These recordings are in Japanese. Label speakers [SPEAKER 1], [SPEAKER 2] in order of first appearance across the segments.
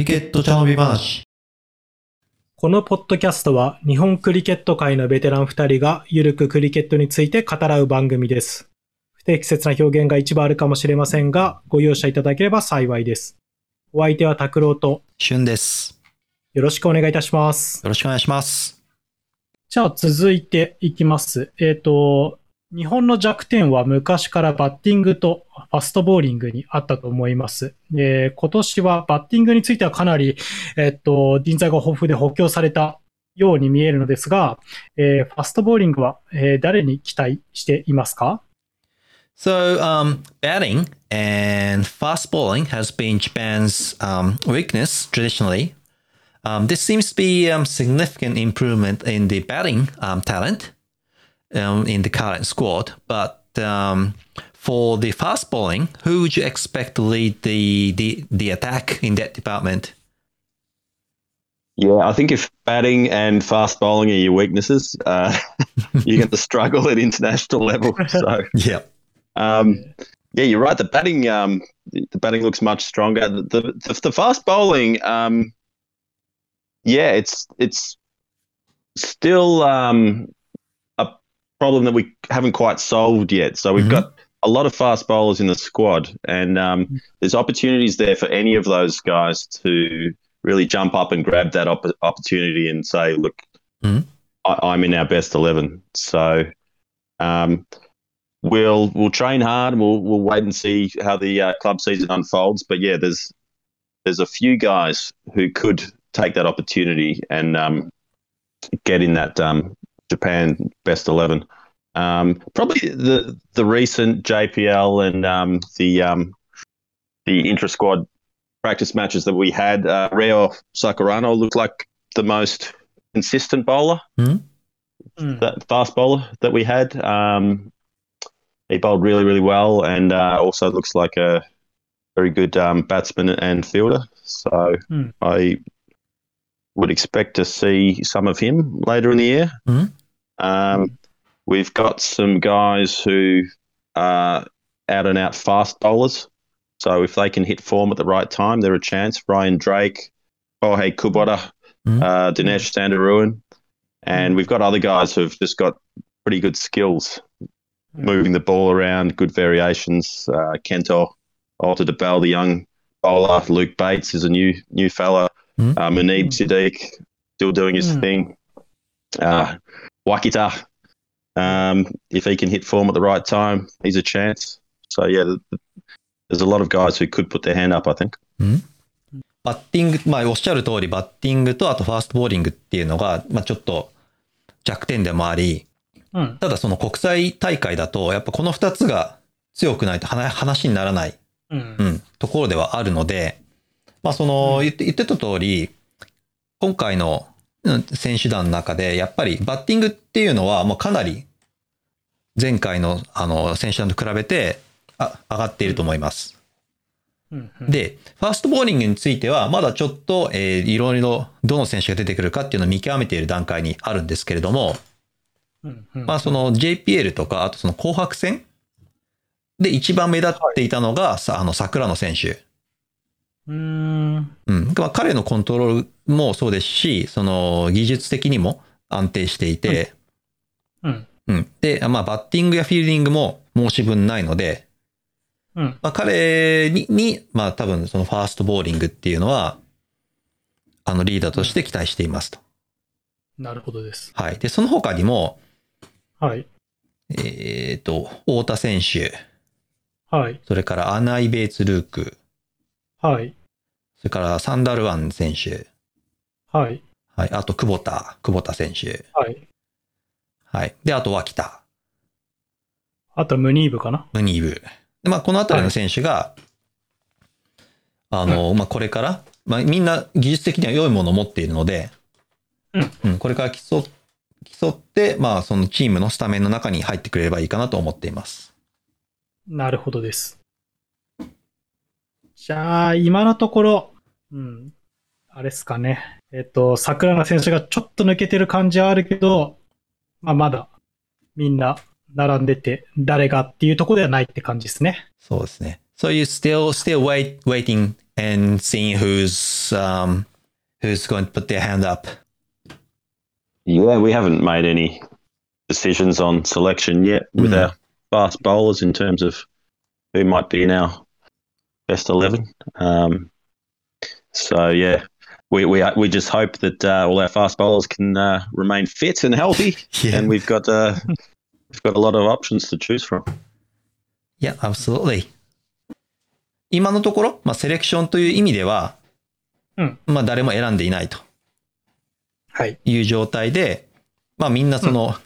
[SPEAKER 1] リケット茶飲み話。
[SPEAKER 2] このポッドキャストは日本クリケット界のベテラン2人がゆるくクリケットについて語らう番組です。不適切な表現が一部あるかもしれませんが、ご容赦いただければ幸いです。お相手は拓郎と
[SPEAKER 1] しゅんです。
[SPEAKER 2] よろしくお願いいたします。
[SPEAKER 1] よろしくお願いします。
[SPEAKER 2] じゃあ続いていきます。えっ、と、日本の弱点は昔からバッティングとファストボーリングにあったと思います。で今年はバッティングについてはかなり、えっ、と、人材が豊富で補強されたように見えるのですが、えーファストボーリングは、えー誰に期待していますか
[SPEAKER 1] So, um, batting and fast bowling has been Japan's um, weakness traditionally. Um, this seems to be um, significant improvement in the batting um, talent um, in the current squad. But um, for the fast bowling, who would you expect to lead the, the, the attack in that department?
[SPEAKER 3] Yeah, I think if batting and fast bowling are your weaknesses, uh, you're going to struggle at international level. So,
[SPEAKER 1] Yeah.
[SPEAKER 3] um, yeah, you're right. The batting, um, the batting looks much stronger. The the, the fast bowling, um, yeah, it's it's still um, problem that we haven't quite solved yet. So we've
[SPEAKER 1] Mhm.
[SPEAKER 3] got a lot of fast bowlers in the squad, and um, there's opportunities there for any of those guys to really jump up and grab that opp- opportunity and say, "Look,
[SPEAKER 1] Mhm.
[SPEAKER 3] I- I'm in our best eleven. So um, we'll we'll train hard and we'll we'll wait and see how the uh, club season unfolds. But yeah, there's there's a few guys who could take that opportunity and um, get in that um, Japan best eleven. Um, probably the the recent JPL and um, the um, the intra squad practice matches that we had. Uh, Reo Sakurano looked like the most consistent bowler that fast bowler that we had. Um, he bowled really, really well, and uh, also looks like a very good um, batsman and fielder. So
[SPEAKER 2] Mm.
[SPEAKER 3] I would expect to see some of him later in the year.
[SPEAKER 1] Mhm.
[SPEAKER 3] Um, we've got some guys who are out and out fast bowlers. So if they can hit form at the right time, they're a chance. Ryan Drake, Jorge Kubota,
[SPEAKER 1] Mhm.
[SPEAKER 3] uh, Dinesh Sandaruan. And we've got other guys who've just got pretty good skills moving the ball around, good variations. Uh, Kento, Alter DeBell, the young bowler. Luke Bates is a new new fella.
[SPEAKER 1] Mhm.
[SPEAKER 3] Uh, Munib Siddiq, still doing his
[SPEAKER 2] Mm.
[SPEAKER 3] thing. Uh, Wakita, um, if he can hit form at the right time, he's a chance. So, yeah, th- th- there's a lot of guys who could put their hand up, I think.
[SPEAKER 1] バッティング、まあおっしゃる通り、バッティングとあとファーストボーリングっていうのが、まあちょっと弱点でもあり、
[SPEAKER 2] うん。
[SPEAKER 1] ただその国際大会だと、やっぱこの二つが強くないと話話にならない、
[SPEAKER 2] うん
[SPEAKER 1] う。ん、ところではあるので、まあその、言って言ってた通り、今回のうん選手団の中で、やっぱりバッティングっていうのはもうかなり前回のあの選手団と比べてあ上がっていると思います。
[SPEAKER 2] うんうん、
[SPEAKER 1] で、ファーストボーリングについては、まだちょっと、えーいろいろどの選手が出てくるかっていうのを見極めている段階にあるんですけれども、
[SPEAKER 2] うんうん
[SPEAKER 1] まあその JPL とか、あとその紅白戦で一番目立っていたのが、さあの桜野選手。
[SPEAKER 2] うーん。
[SPEAKER 1] うん。まあ彼のコントロールもそうですし、その技術的にも安定していて、
[SPEAKER 2] うん。
[SPEAKER 1] うん。で、まあバッティングやフィールディングも申し分ないので、
[SPEAKER 2] うん。
[SPEAKER 1] まあ、彼に、に、まあ多分そのファーストボーリングっていうのは、あのリーダーとして期待していますと。
[SPEAKER 2] なるほどです。
[SPEAKER 1] はい。で、その他にも、
[SPEAKER 2] はい。
[SPEAKER 1] えっ、と、太田選手、
[SPEAKER 2] はい。
[SPEAKER 1] それからアナイ・ベイツ・ルーク、
[SPEAKER 2] はい。
[SPEAKER 1] それからサンダルワン選手、
[SPEAKER 2] はい。
[SPEAKER 1] はい。あと、久保田、久保田選手、
[SPEAKER 2] はい。
[SPEAKER 1] はい。で、あと、脇田、
[SPEAKER 2] あと、ムニーブかな？
[SPEAKER 1] ムニーブ。で、まあ、このあたりの選手が、あの、まあ、これから、まあ、みんな技術的には良いものを持っているので、
[SPEAKER 2] うん
[SPEAKER 1] これから競っ競って、まあ、そのチームのスタメンの中に入ってくれればいいかなと思っています。
[SPEAKER 2] なるほどです。じゃあ、今のところ、うん、あれっすかね。えっと、桜名選手がちょっと抜けてる感じはあるけど、まあ、まだ、みんな並んでて、誰がっていうところではないって感じですね。
[SPEAKER 1] そうですね。So you still, still wait, waiting and seeing who's um, who's going to put their hand up.
[SPEAKER 3] Yeah, we haven't made any decisions on selection yet with
[SPEAKER 1] Mm.
[SPEAKER 3] our fast bowlers in terms of who might be in our best eleven. Um, so yeah, we we we just hope that uh, all our fast bowlers can uh, remain fit and healthy,
[SPEAKER 1] Yeah.
[SPEAKER 3] and we've got uh, we've got a lot of options to choose from.
[SPEAKER 1] Yeah, absolutely. 今のところ、まあ、セレクションという意味では、
[SPEAKER 2] うん
[SPEAKER 1] まあ、誰も選んでいないと
[SPEAKER 2] はい。
[SPEAKER 1] いう状態で、まあ、みんなその、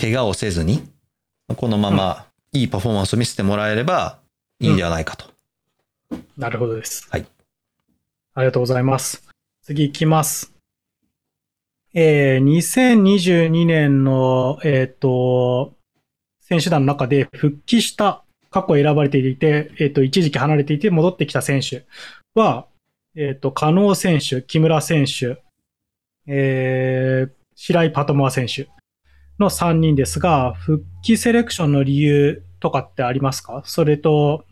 [SPEAKER 1] 怪我をせずに、このままいいパフォーマンスを見せてもらえればいいんではないかと。
[SPEAKER 2] なるほどです。
[SPEAKER 1] はい。
[SPEAKER 2] ありがとうございます。次行きます。えー、2022年の、えっ、と、選手団の中で復帰した、過去選ばれていて、えっ、と、一時期離れていて戻ってきた選手は、えっ、と、加納選手、木村選手、えー、白井パトモア選手の3人ですが、復帰セレクションの理由とかってありますか？それと、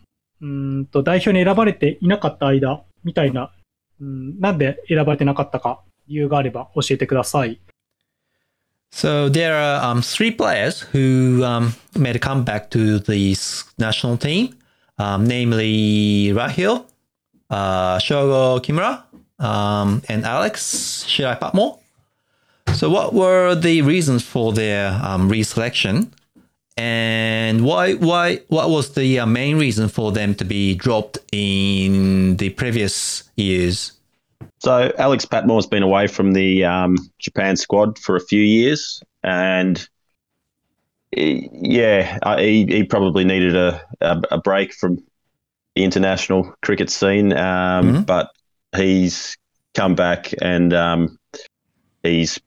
[SPEAKER 2] うんと、代表に選ばれていなかった間、みたいな、うん、なんで選ばれてなかったか、理由があれば教えてください。
[SPEAKER 1] So there are um, three players who um, made a comeback to the national team, um, namely Rahil, uh, Shogo Kimura, um, and Alex Shirai Patmore. So what were the reasons for their um, reselection? And why, why, what was the uh, main reason for them to be dropped in the previous years?
[SPEAKER 3] So Alex Patmore's been away from the um, Japan squad for a few years, and he- yeah, uh, he, he probably needed a, a, a break from the international cricket scene. Um,
[SPEAKER 1] Mhm.
[SPEAKER 3] But he's come back and um, he's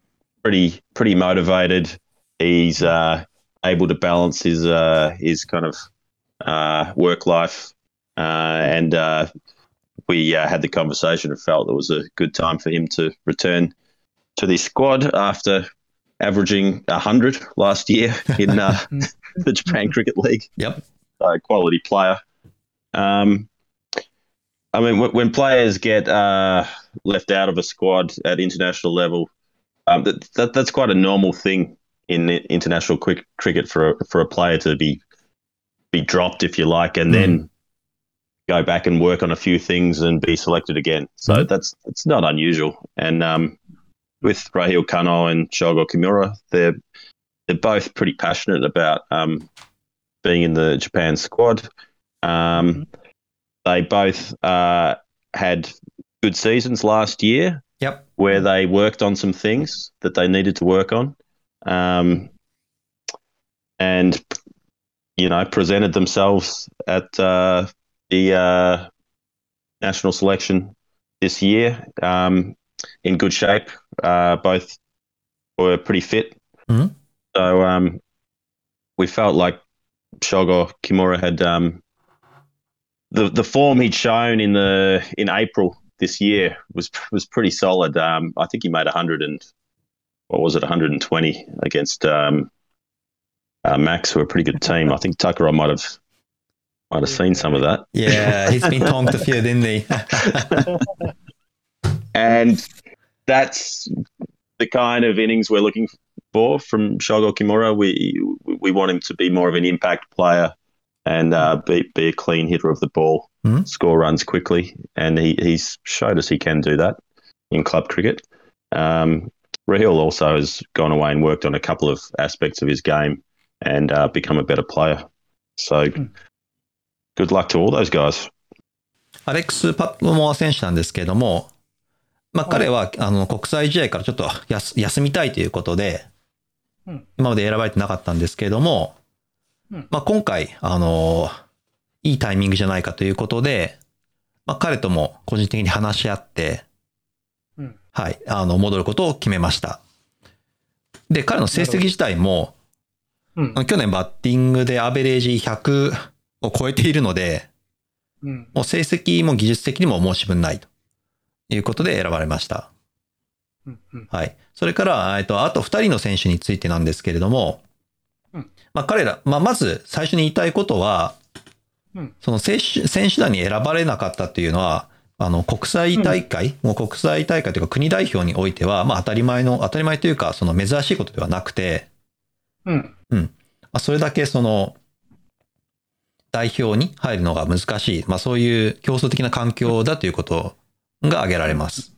[SPEAKER 3] pretty pretty motivated. He's uh, able to balance his uh, his kind of uh, work life uh, and uh, we uh, had the conversation and felt it was a good time for him to return to the squad after averaging 100 last year in uh, the Japan Cricket League.
[SPEAKER 1] Yep.
[SPEAKER 3] Quality player. Um, I mean, w- when players get uh, left out of a squad at international level, um, that, that that's quite a normal thing in international quick cricket for a, for a player to be be dropped, if you like, and then go back and work on a few things and be selected again. So
[SPEAKER 1] Mhm.
[SPEAKER 3] that's it's not unusual. And um, with Rahil Kano and Shogo Kimura, they're they're both pretty passionate about um, being in the Japan squad. Um, They both uh, had good seasons last year
[SPEAKER 1] Yep.
[SPEAKER 3] where they worked on some things that they needed to work on, um, and you know presented themselves at uh, the uh, national selection this year um, in good shape. Uh, both were pretty fit,
[SPEAKER 1] Mhm.
[SPEAKER 3] so um, we felt like Shogo Kimura had um, the the form he'd shown in the in April this year was was pretty solid. Um, I think he made 100 and what was it 120 against um, uh, Max, who are a pretty good team. I think Tucker I might have might have seen some of that.
[SPEAKER 1] Yeah, he's been tonked a few, didn't he?
[SPEAKER 3] and that's the kind of innings we're looking for from Shogo Kimura. We we want him to be more of an impact player and uh, be be a clean hitter of the ball,
[SPEAKER 1] Mhm.
[SPEAKER 3] score runs quickly, and he, he's showed us he can do that in club cricket. Um, Rahil also has gone away and worked on a couple of aspects of his game and uh, become a better player. So, good luck to all those guys.
[SPEAKER 1] アレックス・パットモア選手なんですけれども、まあ、彼はあの国際試合からちょっと休休みたいということで、
[SPEAKER 2] うん
[SPEAKER 1] 今まで選ばれてなかったんですけれども、
[SPEAKER 2] うん
[SPEAKER 1] まあ、今回、あの、いいタイミングじゃないかということで、まあ、彼とも個人的に話し合って、
[SPEAKER 2] うん
[SPEAKER 1] はい、あの、戻ることを決めました。で、彼の成績自体も、
[SPEAKER 2] うん。
[SPEAKER 1] 去年バッティングでアベレージ100を超えているので、
[SPEAKER 2] うん。
[SPEAKER 1] もう成績も技術的にも申し分ないということで選ばれました。
[SPEAKER 2] うん。うん。
[SPEAKER 1] はい。それから、えっと、あと2人の選手についてなんですけれども、
[SPEAKER 2] うん
[SPEAKER 1] まあ彼ら、まあまず最初に言いたいことは、
[SPEAKER 2] うん
[SPEAKER 1] その選手選手団に選ばれなかったというのは、あの、国際大会、もう国際大会というか国代表においては、まあ当たり前の、当たり前というか、その珍しいことではなくて、
[SPEAKER 2] うん。
[SPEAKER 1] まあ、それだけその、代表に入るのが難しい、まあそういう競争的な環境だということが挙げられます。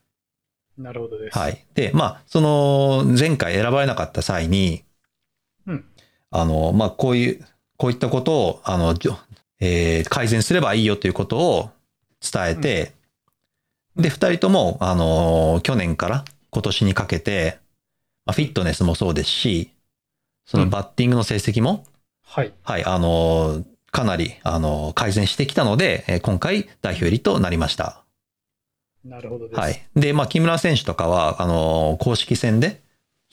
[SPEAKER 2] なるほどです。
[SPEAKER 1] はい。で、まあ、その、前回選ばれなかった際に、
[SPEAKER 2] うん
[SPEAKER 1] あの、まあ、こういう、こういったことを、あの、じょえー改善すればいいよということを伝えて、で、二人とも、あの、去年から今年にかけて、まあ、フィットネスもそうですし、そのバッティングの成績も、
[SPEAKER 2] はい。
[SPEAKER 1] はい、あの、かなり、あの、改善してきたので、えー今回代表入りとなりました。
[SPEAKER 2] なるほどです。
[SPEAKER 1] はい。で、まあ、木村選手とかは、あの、公式戦で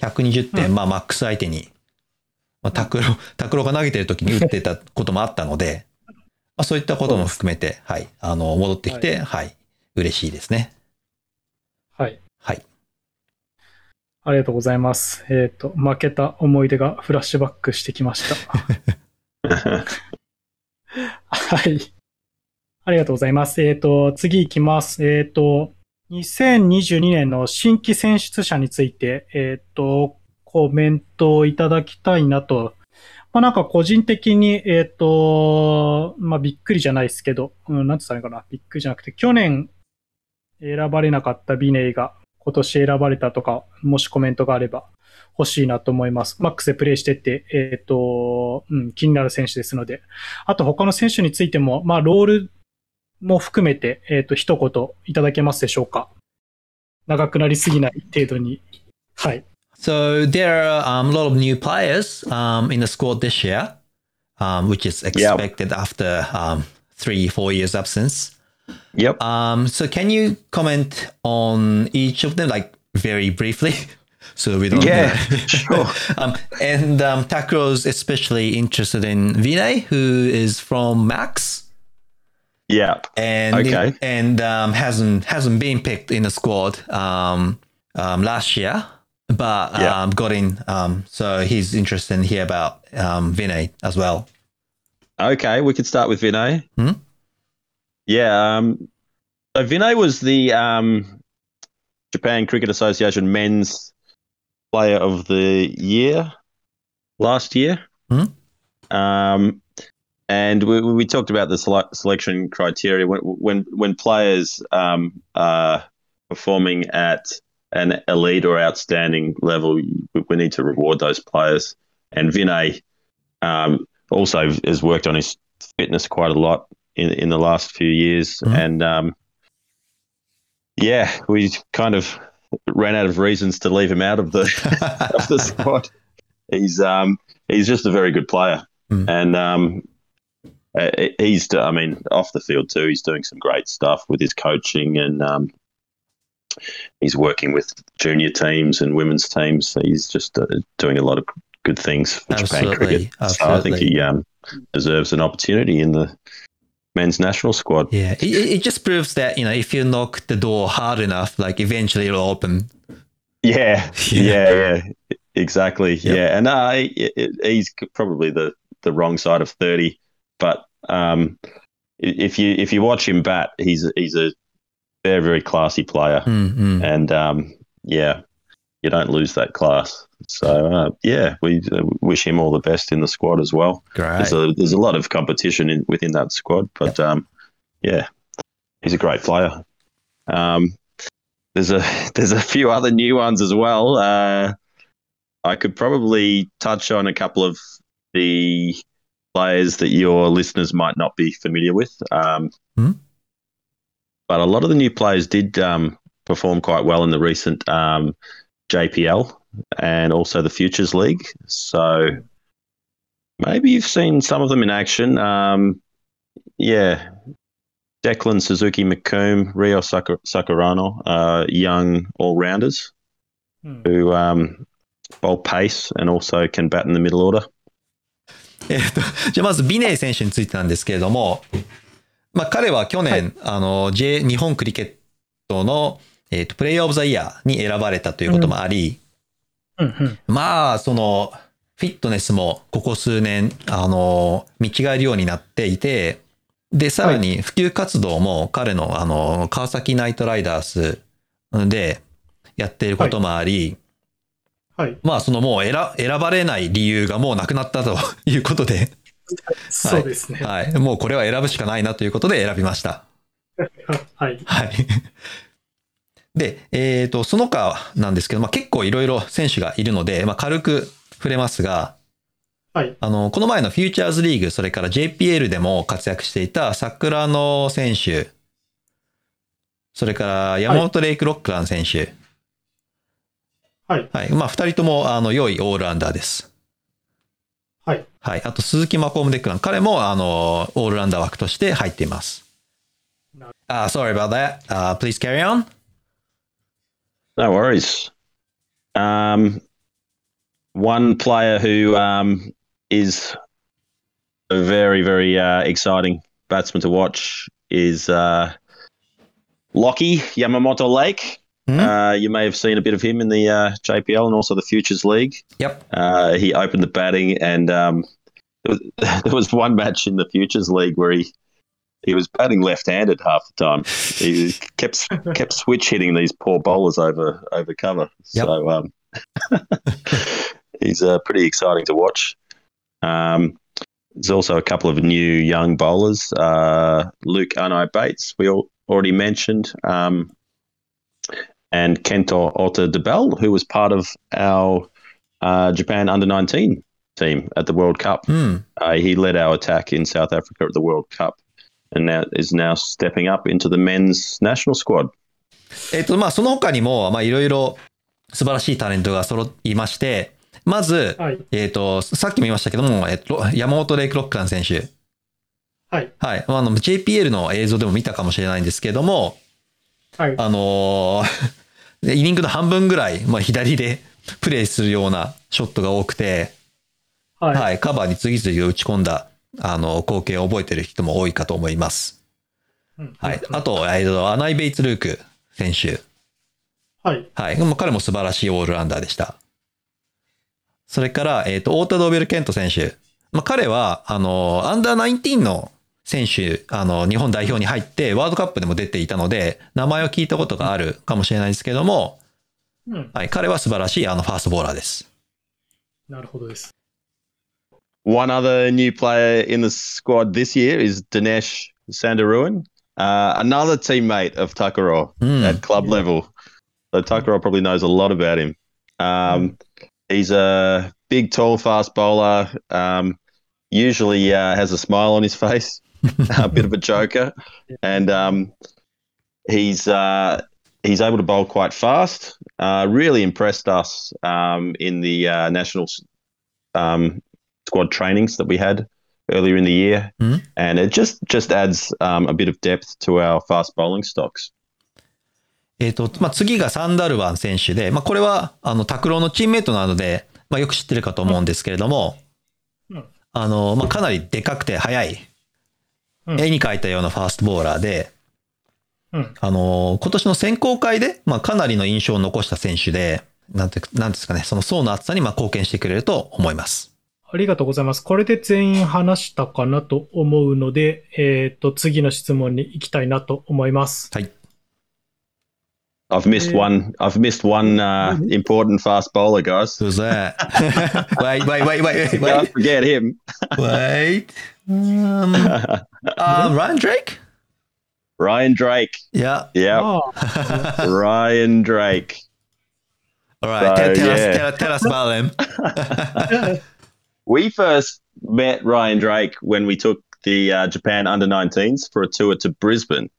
[SPEAKER 1] 120点、
[SPEAKER 2] うん
[SPEAKER 1] まあ、マックス相手に、まあ、拓郎、拓郎が投げてる時に打ってたこともあったので、まあ、そういったことも含めて、はい、あの、戻ってきて、はい、嬉しいですね。
[SPEAKER 2] はい。
[SPEAKER 1] はい。
[SPEAKER 2] ありがとうございます。えっ、と、負けた思い出がフラッシュバックしてきました。はい。ありがとうございます。えっ、と、次行きます。えっ、と、2022年の新規選出者について、えっ、と、コメントをいただきたいなと。まあ、なんか個人的に、えっ、と、まあ、びっくりじゃないですけど、うん、なんて言ったらいいかな。びっくりじゃなくて、去年選ばれなかったビネイが今年選ばれたとか、もしコメントがあれば欲しいなと思います。マックスでプレイしてて、えっ、と、うん、気になる選手ですので。あと他の選手についても、まあ、ロールも含めて、えっ、と、一言いただけますでしょうか長くなりすぎない程度に。はい。
[SPEAKER 1] So there are um, a lot of new players um, in the squad this year, um, which is expected after um, three, four years absence.
[SPEAKER 3] Yep.
[SPEAKER 1] Um, so can you comment on each of them, like very briefly, so we don't?
[SPEAKER 3] Yeah, sure.
[SPEAKER 1] um, and um, Takro's especially interested in Vinay, who is from Max,
[SPEAKER 3] Yeah.
[SPEAKER 1] and
[SPEAKER 3] Okay.
[SPEAKER 1] and um, hasn't hasn't been picked in the squad um, um, last year, but
[SPEAKER 3] Yeah.
[SPEAKER 1] um, got in. Um, so he's interested in hear about um, Vinay as well.
[SPEAKER 3] Okay, we could start with Vinay.
[SPEAKER 1] Hmm?
[SPEAKER 3] Yeah. Um, so Vinay was the um, Japan Cricket Association Men's Player of the Year last year.
[SPEAKER 1] Hmm?
[SPEAKER 3] Um, and we, we talked about the sele- selection criteria when when when players um, are performing at an elite or outstanding level, we, we need to reward those players. And Vinay um, also has worked on his fitness quite a lot in in the last few years,
[SPEAKER 1] Mhm.
[SPEAKER 3] and um, yeah, we kind of ran out of reasons to leave him out of the of the squad. He's um he's just a very good player,
[SPEAKER 1] Mm.
[SPEAKER 3] and um uh, he's I mean off the field too. He's doing some great stuff with his coaching, and um he's working with junior teams and women's teams. He's just uh, doing a lot of good things for Japan
[SPEAKER 1] Absolutely,
[SPEAKER 3] cricket. So I think he um deserves an opportunity in the men's national squad.
[SPEAKER 1] Yeah, it, it it just proves that you know if you knock the door hard enough, like eventually it'll open.
[SPEAKER 3] Yeah,
[SPEAKER 1] Yeah.
[SPEAKER 3] yeah, exactly.
[SPEAKER 1] Yep.
[SPEAKER 3] Yeah, and uh, he- he's probably the the wrong side of thirty, but um, if you if you watch him bat, he's he's a very very classy player,
[SPEAKER 1] Mm, mm.
[SPEAKER 3] and um, yeah, you don't lose that class. So uh, yeah, we uh, wish him all the best in the squad as well.
[SPEAKER 1] Great.
[SPEAKER 3] There's a there's a lot of competition in, within that squad, but um, yeah, he's a great player. Um, there's a there's a few other new ones as well. Uh, I could probably touch on a couple of the players that your listeners might not be familiar with. Um,
[SPEAKER 1] Hmm.
[SPEAKER 3] But a lot of the new players did um, perform quite well in the recent um, JPL and also the Futures League. So maybe you've seen some of them in action. Um, yeah, Declan Suzuki McComb, Rio Sakura- Sakurano, uh, young all rounders
[SPEAKER 2] うん、
[SPEAKER 3] who um, bowl pace and also can bat in the middle order.
[SPEAKER 1] えっと、じゃあまずビネイ選手についてなんですけれども、まあ彼は去年、あの、J、日本クリケットの、えっと、プレイヤーオブザイヤーに選ばれたということもあり、
[SPEAKER 2] うん、うん。
[SPEAKER 1] まあ、その、フィットネスもここ数年、あの、見違えるようになっていて、で、さらに普及活動も彼のあの、川崎ナイトライダースでやっていることもあり、
[SPEAKER 2] はい。
[SPEAKER 1] まあそのもう選選ばれない理由がもうなくなったということで、
[SPEAKER 2] そうですね。
[SPEAKER 1] はい。もうこれは選ぶしかないなということで選びました。
[SPEAKER 2] はい。
[SPEAKER 1] はい。で、えっ、と、その他なんですけど、まあ結構いろいろ選手がいるので、まあ軽く触れますが、
[SPEAKER 2] はい。
[SPEAKER 1] あの、この前のフューチャーズリーグ、それから JPL でも活躍していた桜野選手、それから山本レイク・ロックラン選手、
[SPEAKER 2] はい。
[SPEAKER 1] はい。まあ、二人とも、あの、良いオールラウンダーです。
[SPEAKER 2] はい。
[SPEAKER 1] はい。あと、鈴木マコームデックラン。彼も、あの、オールラウンダー枠として入っています
[SPEAKER 2] な。
[SPEAKER 1] あ、sorry about that. Uh, please carry on.
[SPEAKER 3] No worries. Um, one player who um, is a very, very uh, exciting batsman to watch is uh, Lockie Yamamoto Lake.
[SPEAKER 1] Hmm?
[SPEAKER 3] Uh, you may have seen a bit of him in the uh, JPL and also the Futures League.
[SPEAKER 1] Yep.
[SPEAKER 3] Uh, he opened the batting, and um, there, was, there was one match in the Futures League where he he was batting left-handed half the time. He kept kept switch hitting these poor bowlers over over cover.
[SPEAKER 1] Yep.
[SPEAKER 3] So um, he's uh, pretty exciting to watch. Um, there's also a couple of new young bowlers. Uh, Luke Unai Bates, we all, already mentioned, um, and Kento Otta Debel, who was part of our uh, Japan under 19 team at the World Cup.
[SPEAKER 1] うん。
[SPEAKER 3] Uh, he led our attack in South Africa at the World Cup and now is now stepping up into the men's national squad.
[SPEAKER 1] えっ、と、まあ、その他にも、まあ、いろいろ素晴らしいタレントが揃いまして、まず、
[SPEAKER 2] はい。
[SPEAKER 1] えっ、と、さっきも言いましたけども、えっ、と、山本レイク・ロックラン選手。
[SPEAKER 2] はい。
[SPEAKER 1] はい。あの、JPL の映像でも見たかもしれないんですけども、
[SPEAKER 2] はい。
[SPEAKER 1] あのー イニングの半分ぐらい、まあ、左でプレイするようなショットが多くて、
[SPEAKER 2] はい。
[SPEAKER 1] はい、カバーに次々打ち込んだ、あの、光景を覚えてる人も多いかと思います。
[SPEAKER 2] うん
[SPEAKER 1] はい。あと、えっと、アナイ・ベイツ・ルーク選手。
[SPEAKER 2] はい。
[SPEAKER 1] はい。もう彼も素晴らしいオールラウンダーでした。それから、えっ、と、オータ・ドーベル・ケント選手。まあ、彼は、あの、アンダー19の選手、あの、日本代表に入って、ワールドカップでも出ていたので、名前を聞いたことがあるかもしれないですけども、
[SPEAKER 2] うん。
[SPEAKER 1] はい。彼は素晴らしい、あの、ファーストボーラーです。
[SPEAKER 2] なるほどです。
[SPEAKER 3] One other new player in the squad this year is Dinesh Sandaruan, uh, another teammate of Takaro
[SPEAKER 1] うん。
[SPEAKER 3] at club level. So Takaro probably knows a lot about him. Um, he's a big, tall, fast bowler. Um, usually uh, has a smile on his face, a bit of a joker, and um, he's uh, he's able to bowl quite fast. Uh, really impressed us um, in the uh, national um, squad trainings that we had earlier in the year,
[SPEAKER 1] Mhm.
[SPEAKER 3] and it just just adds um, a bit of depth to our fast bowling stocks.
[SPEAKER 1] えっ、と、まあ、次がサンダルバン選手で、まあ、これは、あの、拓郎のチームメイトなので、まあ、よく知ってるかと思うんですけれども、
[SPEAKER 2] うん
[SPEAKER 1] あの、まあ、かなりでかくて速い、
[SPEAKER 2] うん
[SPEAKER 1] 絵に描いたようなファーストボーラーで、
[SPEAKER 2] うん。
[SPEAKER 1] あの、今年の選考会で、まあ、かなりの印象を残した選手で、なんて、なんですかね、その層の厚さに、まあ、貢献してくれると思います。
[SPEAKER 2] ありがとうございます。これで全員話したかなと思うので、えっ、と、次の質問に行きたいなと思います。
[SPEAKER 1] はい。
[SPEAKER 3] I've missed one. I've missed one uh, important fast bowler, guys.
[SPEAKER 1] Who's that? wait, wait, wait, wait,
[SPEAKER 3] Don't
[SPEAKER 1] wait,
[SPEAKER 3] forget him.
[SPEAKER 1] wait. Um, uh, Ryan Drake?
[SPEAKER 3] Ryan Drake.
[SPEAKER 1] Yeah.
[SPEAKER 3] Yeah,
[SPEAKER 2] ああ
[SPEAKER 3] Ryan Drake.
[SPEAKER 1] All right. tell,
[SPEAKER 3] So,
[SPEAKER 1] tell
[SPEAKER 3] yeah.
[SPEAKER 1] us, tell, tell us about him.
[SPEAKER 3] We first met Ryan Drake when we took the uh, Japan under 19s for a tour to Brisbane,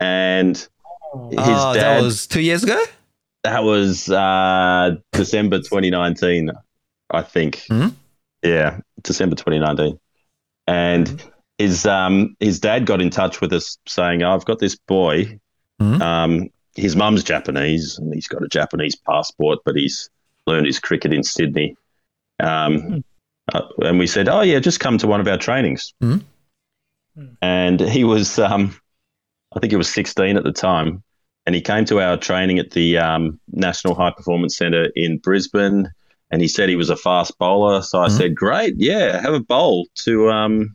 [SPEAKER 3] and his
[SPEAKER 1] oh,
[SPEAKER 3] dad.
[SPEAKER 1] that was two years ago?
[SPEAKER 3] That was uh, December 2019, I think.
[SPEAKER 1] Hmm?
[SPEAKER 3] Yeah, December 2019. And his um, his dad got in touch with us saying, "I've got this boy.
[SPEAKER 1] Hmm?
[SPEAKER 3] Um, his mum's Japanese, and he's got a Japanese passport, but he's learned his cricket in Sydney." Um, uh, and we said, "Oh yeah, just come to one of our trainings."
[SPEAKER 1] Hmm?
[SPEAKER 2] Hmm.
[SPEAKER 3] And he was, um, I think he was 16 at the time, and he came to our training at the um, National High Performance Centre in Brisbane. And he said he was a fast bowler, so I
[SPEAKER 1] Mhm.
[SPEAKER 3] said, "Great, yeah, have a bowl to um,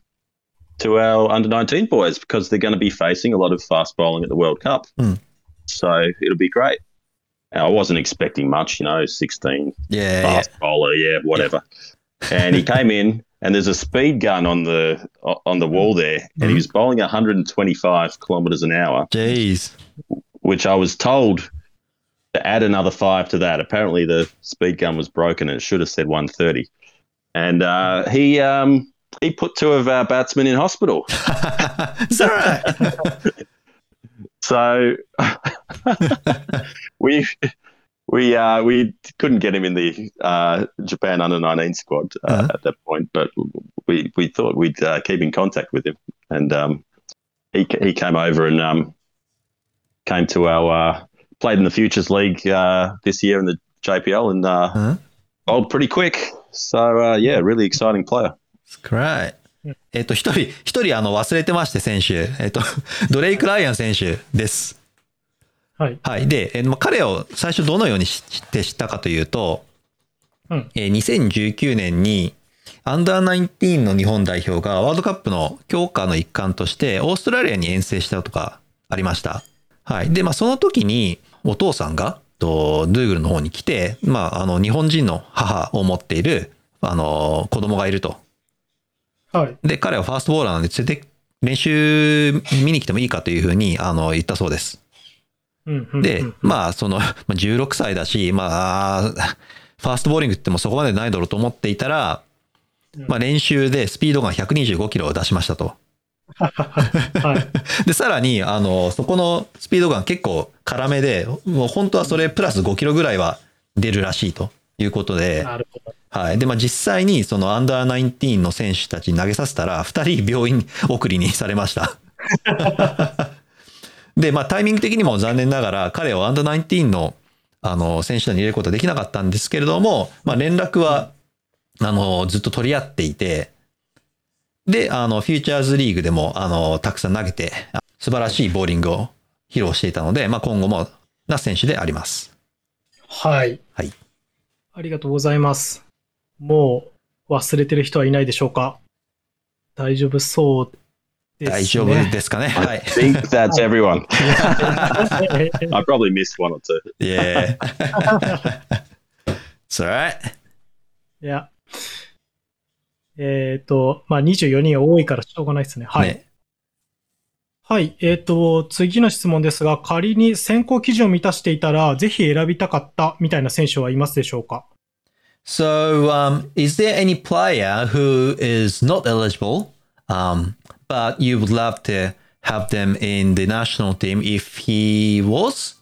[SPEAKER 3] to our under 19 boys because they're going to be facing a lot of fast bowling at the World Cup.
[SPEAKER 1] Mm.
[SPEAKER 3] So it'll be great. I wasn't expecting much, you know, 16
[SPEAKER 1] Yeah, yeah.
[SPEAKER 3] fast bowler, yeah, whatever. And he came in, and there's a speed gun on the on the wall there, and he was bowling 125 kilometers an hour,
[SPEAKER 1] Jeez.
[SPEAKER 3] which I was told to add another five to that. Apparently, the speed gun was broken, and it should have said 130. And uh, he um, he put two of our batsmen in hospital.
[SPEAKER 1] Is that right?
[SPEAKER 3] So we we uh, we couldn't get him in the uh, Japan under nineteen squad uh,
[SPEAKER 1] Uh-huh.
[SPEAKER 3] at that point, but we we thought we'd uh, keep in contact with him, and um, he ca- he came over and um, came to our uh, played in the Futures League uh, this year in the JPL and uh,
[SPEAKER 1] Uh-huh.
[SPEAKER 3] bowled pretty quick. So uh, yeah, really exciting player.
[SPEAKER 1] Great. えっと、一人、一人あの忘れてまして、選手。えっと、ドレイク・ライアン選手です。
[SPEAKER 2] はい。
[SPEAKER 1] はい。で、えーまあ、彼を最初どのように知って知ったかというと、
[SPEAKER 2] うん
[SPEAKER 1] えー2019年に、アンダー19の日本代表がワールドカップの強化の一環として、オーストラリアに遠征したとかありました。はい。で、まあ、その時に、お父さんが、と、ドゥーグルの方に来て、まあ、あの、日本人の母を持っている、あの、子供がいると。
[SPEAKER 2] はい。
[SPEAKER 1] で、彼はファーストボーラーなんで、連れて、練習見に来てもいいかというふうに、あの、言ったそうです。で
[SPEAKER 2] うん、
[SPEAKER 1] まあ、その、まあ16歳だし、まあ、ファーストボーリングってもそこまでないだろうと思っていたら、まあ練習でスピードガン125キロを出しましたと。
[SPEAKER 2] はい。
[SPEAKER 1] で、さらに、あの、そこのスピードガン結構辛めで、もう本当はそれプラス5キロぐらいは出るらしいということで。はい。で、まあ実際にそのアンダー19の選手たちに投げさせたら、2人病院送りにされました。で、まあタイミング的にも残念ながら、彼をアンダー19のあの選手団に入れることはできなかったんですけれども、まあ連絡は、あの、ずっと取り合っていて、で、あの、フューチャーズリーグでも、あの、たくさん投げて、素晴らしいボーリングを披露していたので、まあ今後もな選手であります。
[SPEAKER 2] はい。
[SPEAKER 1] はい。
[SPEAKER 2] ありがとうございます。もう忘れてる人はいないでしょうか？大丈夫そう。
[SPEAKER 1] 大丈夫ですかね。は
[SPEAKER 3] I
[SPEAKER 1] い。
[SPEAKER 3] think that's everyone. I probably missed one or two.
[SPEAKER 1] Yeah. It's alright.
[SPEAKER 2] いや。えっ、と、まあ、24人多いからしょうがないですね。はい。
[SPEAKER 1] ね
[SPEAKER 2] はい。えっ、と、次の質問ですが、仮に選考基準を満たしていたら、ぜひ選びたかったみたいな選手はいますでしょうか
[SPEAKER 1] So, um, is there any player who is not eligible, um, but you would love to have them in the national team if he was?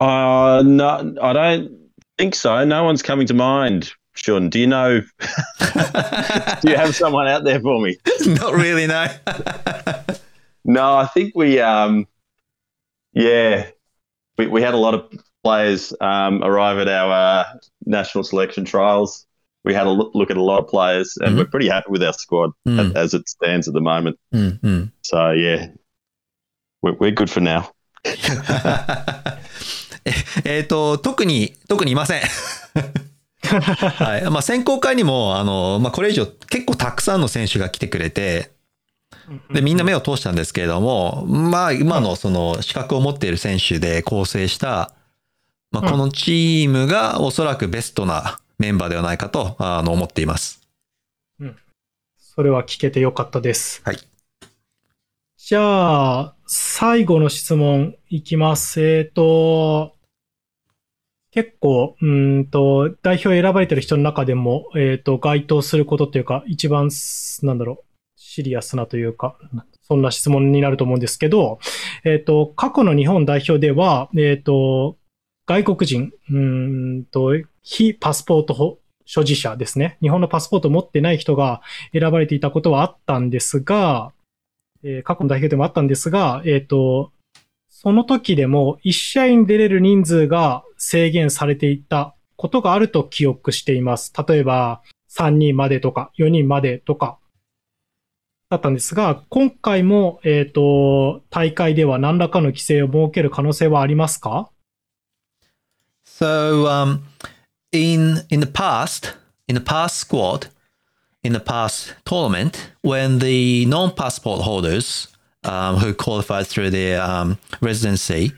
[SPEAKER 3] Uh, no, I don't think so. No one's coming to mind. Sean, do you know? do you have someone out there for me?
[SPEAKER 1] not really, no.
[SPEAKER 3] No, I think we, um, yeah, we, we had a lot of players um, arrive at our uh, national selection trials. We had a look, look at a lot of players, and
[SPEAKER 1] Mhm.
[SPEAKER 3] we're pretty happy with our squad
[SPEAKER 1] Mm.
[SPEAKER 3] as, as it stands at the moment.
[SPEAKER 1] うんうん。
[SPEAKER 3] So yeah, we're, we're good for now.
[SPEAKER 1] ええーと、特に、特にいません。はい。まあ、選考会にも、あの、まあ、これ以上結構たくさんの選手が来てくれて、で、みんな目を通したんですけれども、まあ、今のその資格を持っている選手で構成した、まあ、このチームがおそらくベストなメンバーではないかと、あの、思っています。
[SPEAKER 2] それは聞けてよかったです。
[SPEAKER 1] はい。
[SPEAKER 2] じゃあ、最後の質問いきます。えっ、と、結構、うーんと、代表選ばれてる人の中でも、えっ、と、該当することっていうか、一番す、なんだろう、シリアスなというか、そんな質問になると思うんですけど、えっ、と、過去の日本代表では、えっ、と、外国人、うーんと、非パスポート所持者ですね。日本のパスポートを持ってない人が選ばれていたことはあったんですが、えー過去の代表でもあったんですが、えっ、と、その時でも1試合に出れる人数が制限されていたことがあると記憶しています。例えば、3人までとか、4人までとか、だったんですが、今回も、えっ、と、大会では何らかの規制を設ける可能性はありますか
[SPEAKER 1] ？So, um, in in the past, in the past squad, in the past tournament when the non-passport holders um, who qualified through their um, residency,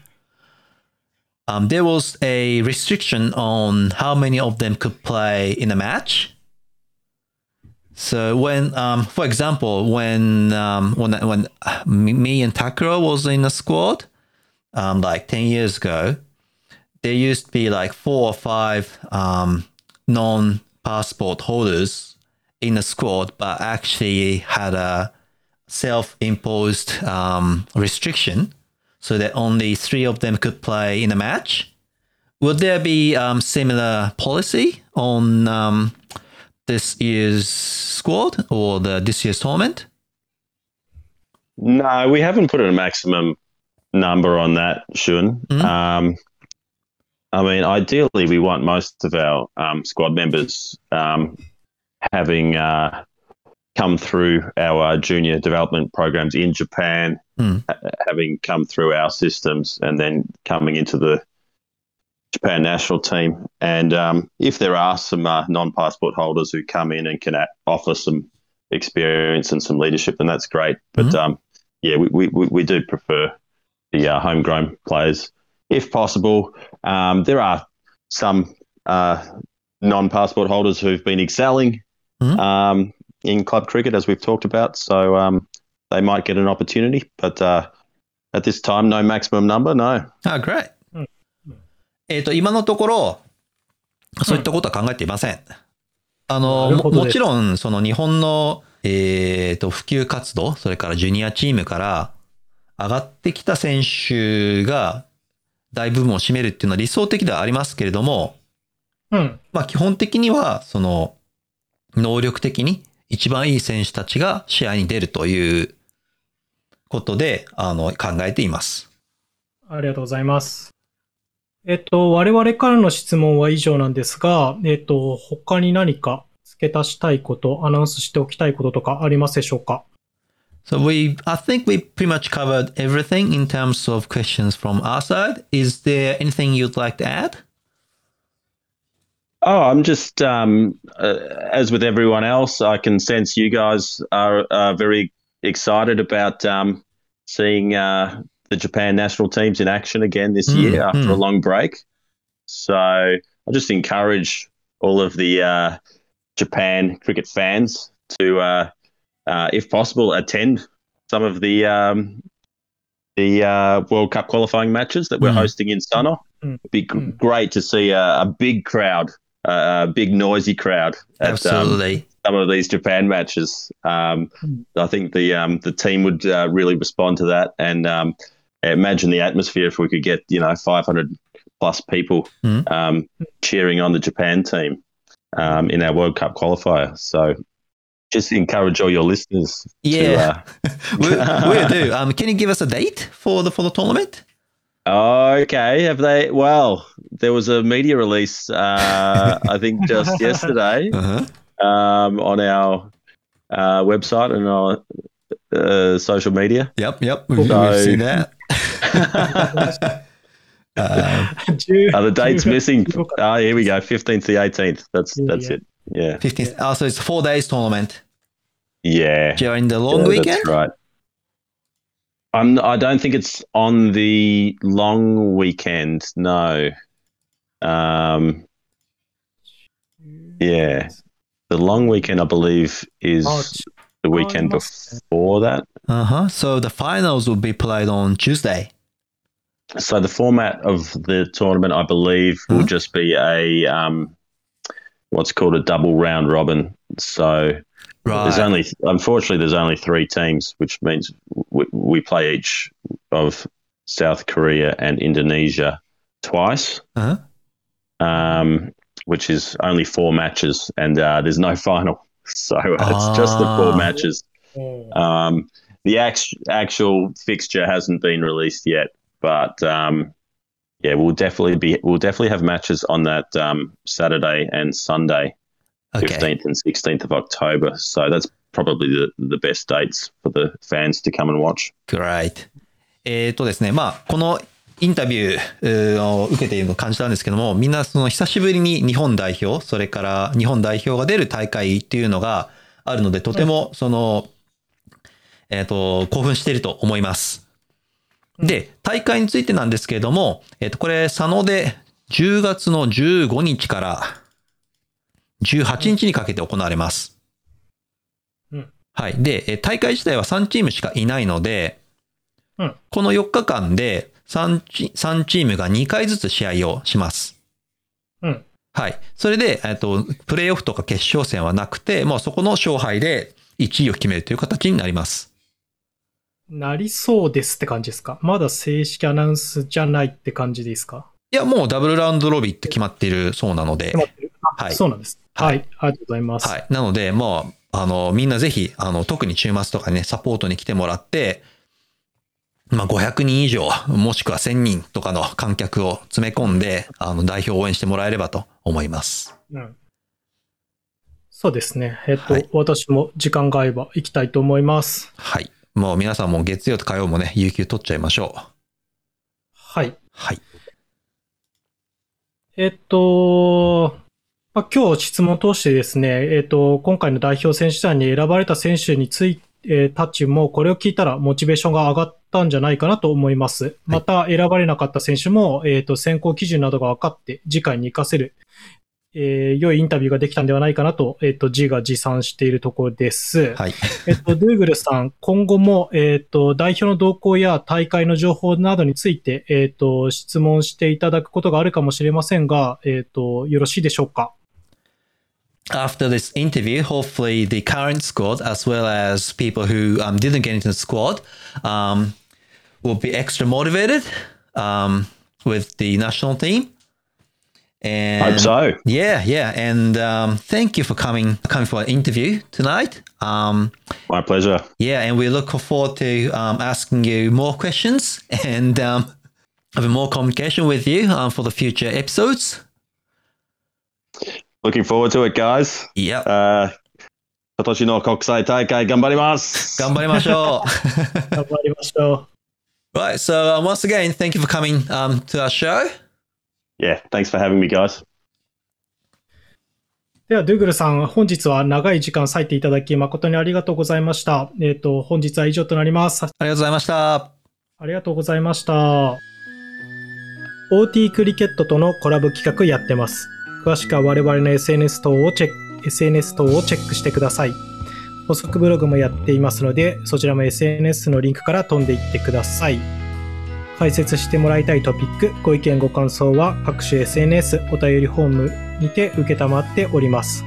[SPEAKER 1] um, there was a restriction on how many of them could play in a match. So when, um, for example, when um, when when me and Takuro was in the squad, um, like ten years ago, there used to be like four or five um, non-passport holders in the squad, but actually had a self-imposed um, restriction so that only three of them could play in a match. Would there be um, similar policy on um, this year's squad or the this year's tournament?
[SPEAKER 3] No, we haven't put a maximum number on that, Shun.
[SPEAKER 1] Mhm.
[SPEAKER 3] Um, I mean, ideally, we want most of our um, squad members um, having uh, come through our junior development programs in Japan,
[SPEAKER 1] Mm.
[SPEAKER 3] ha- having come through our systems, and then coming into the Japan national team. And um, if there are some uh, non-passport holders who come in and can a- offer some experience and some leadership, then that's great. But um, yeah, we, we, we- we do prefer the uh, homegrown players if possible. Um, there are some uh, non-passport holders who've been excelling
[SPEAKER 1] Mhm.
[SPEAKER 3] um, in club cricket, as we've talked about. So um, they might get an opportunity, but uh, at this time, no maximum number. No.
[SPEAKER 1] Ah, great.
[SPEAKER 2] うん
[SPEAKER 1] えっ、と、今のところ、そういったことは考えていません。あの、も
[SPEAKER 2] なるほどです
[SPEAKER 1] もちろん、その日本の、えっ、と、普及活動、それからジュニアチームから上がってきた選手が 大部分を占めるっていうのは理想的ではありますけれども、
[SPEAKER 2] うん。
[SPEAKER 1] まあ基本的には、その、能力的に一番いい選手たちが試合に出るということで、あの、考えています。
[SPEAKER 2] ありがとうございます。えっと、我々からの質問は以上なんですが、えっと、他に何か付け足したいこと、アナウンスしておきたいこととかありますでしょうか？
[SPEAKER 1] So we, I think we pretty much covered everything in terms of questions from our side. Is there anything you'd like to add?
[SPEAKER 3] Oh, I'm just um, uh, as with everyone else. I can sense you guys are uh, very excited about um, seeing uh, the Japan national teams in action again this
[SPEAKER 1] Mm,
[SPEAKER 3] year after
[SPEAKER 1] mm.
[SPEAKER 3] a long break. So I just encourage all of the uh, Japan cricket fans to, uh, if possible, attend some of the um, the uh, World Cup qualifying matches that we're
[SPEAKER 1] Mm.
[SPEAKER 3] hosting in Sano.
[SPEAKER 2] Mm.
[SPEAKER 3] It'd be
[SPEAKER 2] Mm.
[SPEAKER 3] great to see a, a big crowd, uh, a big noisy crowd at um, some of these Japan matches. Um,
[SPEAKER 2] Mm.
[SPEAKER 3] I think the um, the team would uh, really respond to that, and um, imagine the atmosphere if we could get you know 500 plus people
[SPEAKER 1] Mm.
[SPEAKER 3] um, cheering on the Japan team um, in our World Cup qualifier. So. Just encourage all your listeners
[SPEAKER 1] Yeah.
[SPEAKER 3] to.
[SPEAKER 1] we, we'll do. Um, can you give us a date for the for the tournament?
[SPEAKER 3] Uh, okay, have they? Well, there was a media release, uh, I think, just yesterday.
[SPEAKER 1] Uh-huh.
[SPEAKER 3] um, on our uh, website and our uh, social media.
[SPEAKER 1] Yep, yep. We've,
[SPEAKER 3] So-
[SPEAKER 1] we've seen that. uh,
[SPEAKER 2] 10
[SPEAKER 3] Are the dates
[SPEAKER 2] 10
[SPEAKER 3] missing?
[SPEAKER 2] 15
[SPEAKER 3] Ah, here we go. Fifteenth to eighteenth. That's
[SPEAKER 2] Yeah,
[SPEAKER 3] that's
[SPEAKER 2] yeah.
[SPEAKER 3] it. Yeah.
[SPEAKER 1] 15th. Oh, so it's four days tournament
[SPEAKER 3] Yeah.
[SPEAKER 1] during the long
[SPEAKER 3] Yeah,
[SPEAKER 1] weekend?
[SPEAKER 3] That's right. I'm, I don't think it's on the long weekend. No. Um. Yeah. The long weekend, I believe, is
[SPEAKER 2] March.
[SPEAKER 3] the weekend
[SPEAKER 2] Oh,
[SPEAKER 3] before that.
[SPEAKER 1] Uh-huh. So the finals will be played on Tuesday.
[SPEAKER 3] So the format of the tournament, I believe, will
[SPEAKER 1] Huh?
[SPEAKER 3] just be a um, what's called a double round robin. So there's only, unfortunately, there's only three teams, which means we, we play each of South Korea and Indonesia twice,
[SPEAKER 1] Uh-huh.
[SPEAKER 3] um, which is only four matches, and uh, there's no final. So it's just the four
[SPEAKER 1] Ah.
[SPEAKER 3] matches. Um, the act- actual fixture hasn't been released yet, but um, yeah, we'll definitely be we'll definitely have matches on that um, Saturday and Sunday,
[SPEAKER 1] Okay.
[SPEAKER 3] fifteenth and sixteenth of October. So that's probably the the best dates for the fans to come and watch.
[SPEAKER 1] Great. えっとですね、まあ、このインタビューえーを受けているのを感じたんですけども、みんなその久しぶりに日本代表、それから日本代表が出る大会っていうのが、あるので、とても、その、えっ、と、興奮していると思います。で、大会についてなんですけれども、えっ、と、これ、佐野で10月の15日から18日にかけて行われます。
[SPEAKER 2] うん
[SPEAKER 1] はい。で、え大会自体は3チームしかいないので、
[SPEAKER 2] うん
[SPEAKER 1] この4日間で3チ ,3 チームが2回ずつ試合をします。
[SPEAKER 2] うん。
[SPEAKER 1] はい。それで、えっと、プレイオフとか決勝戦はなくて、もうそこの勝敗で1位を決めるという形になります。
[SPEAKER 2] なりそうですって感じですか？まだ正式アナウンスじゃないって感じですか？
[SPEAKER 1] いや、もうダブルラウンドロビーって決まっているそうなので
[SPEAKER 2] 決、まってるあ
[SPEAKER 1] はい
[SPEAKER 2] そうなんです。
[SPEAKER 1] は
[SPEAKER 2] はいい。ありがとうございます。
[SPEAKER 1] はい。なので、もう、あの、みんなぜひ、あの、特に週末とかね、サポートに来てもらって、まあ、500人以上、もしくは1000人とかの観客を詰め込んで、あの、代表を応援してもらえればと思います。
[SPEAKER 2] うんそうですね。えっと、
[SPEAKER 1] はい
[SPEAKER 2] 私も時間が合えば行きたいと思います。
[SPEAKER 1] はい。もう皆さんも月曜と火曜もね、有給取っちゃいましょう。
[SPEAKER 2] はい。
[SPEAKER 1] はい。
[SPEAKER 2] えっと、まあ、今日質問を通してですね、えっと、今回の代表選手団に選ばれた選手について、えーたちもこれを聞いたらモチベーションが上がったんじゃないかなと思います。また選ばれなかった選手も、えっと、選考基準などが分かって次回に活かせる、えー良いインタビューができたんではないかなと、えっと、G が持参しているところです。
[SPEAKER 1] はい。
[SPEAKER 2] えっと、ドゥーグルさん、今後も、えっと、代表の動向や大会の情報などについて、えっと、質問していただくことがあるかもしれませんが、えっと、よろしいでしょうか
[SPEAKER 1] After this interview, hopefully the current squad, as well as people who um, didn't get into the squad, um, will be extra motivated um, with the national team. And
[SPEAKER 3] Hope so.
[SPEAKER 1] Yeah, yeah. And um, thank you for coming coming for an interview tonight. Um,
[SPEAKER 3] My pleasure.
[SPEAKER 1] Yeah, and we look forward to um, asking you more questions and um, having more communication with you um, for the future episodes.
[SPEAKER 3] Looking forward to it, guys.
[SPEAKER 2] Yeah. Uh, Satoshi no
[SPEAKER 1] Right, so uh, once again, thank you for coming um, to our show.
[SPEAKER 3] Yeah, thanks for having me, guys.
[SPEAKER 2] う。では、ドゥーグルさん、本日は長い時間割いていただき誠にありがとうございました。えっと、本日は以上となります。
[SPEAKER 1] ありがとうございました。
[SPEAKER 2] ありがとうございました。OT クリケットとのコラボ企画やってます。詳しくは我々の SNS 等をチェック、SNS 等をチェックしてください。補足ブログもやっていますので、そちらも SNS のリンクから飛んでいってください。解説してもらいたいトピック、ご意見ご感想は各種 SNS お便りフォームにて受けたまっております。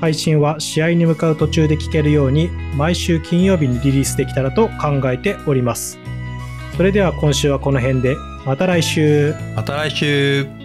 [SPEAKER 2] 配信は試合に向かう途中で聞けるように毎週金曜日にリリースできたらと考えております。それでは今週はこの辺で、また来週。
[SPEAKER 1] また来週。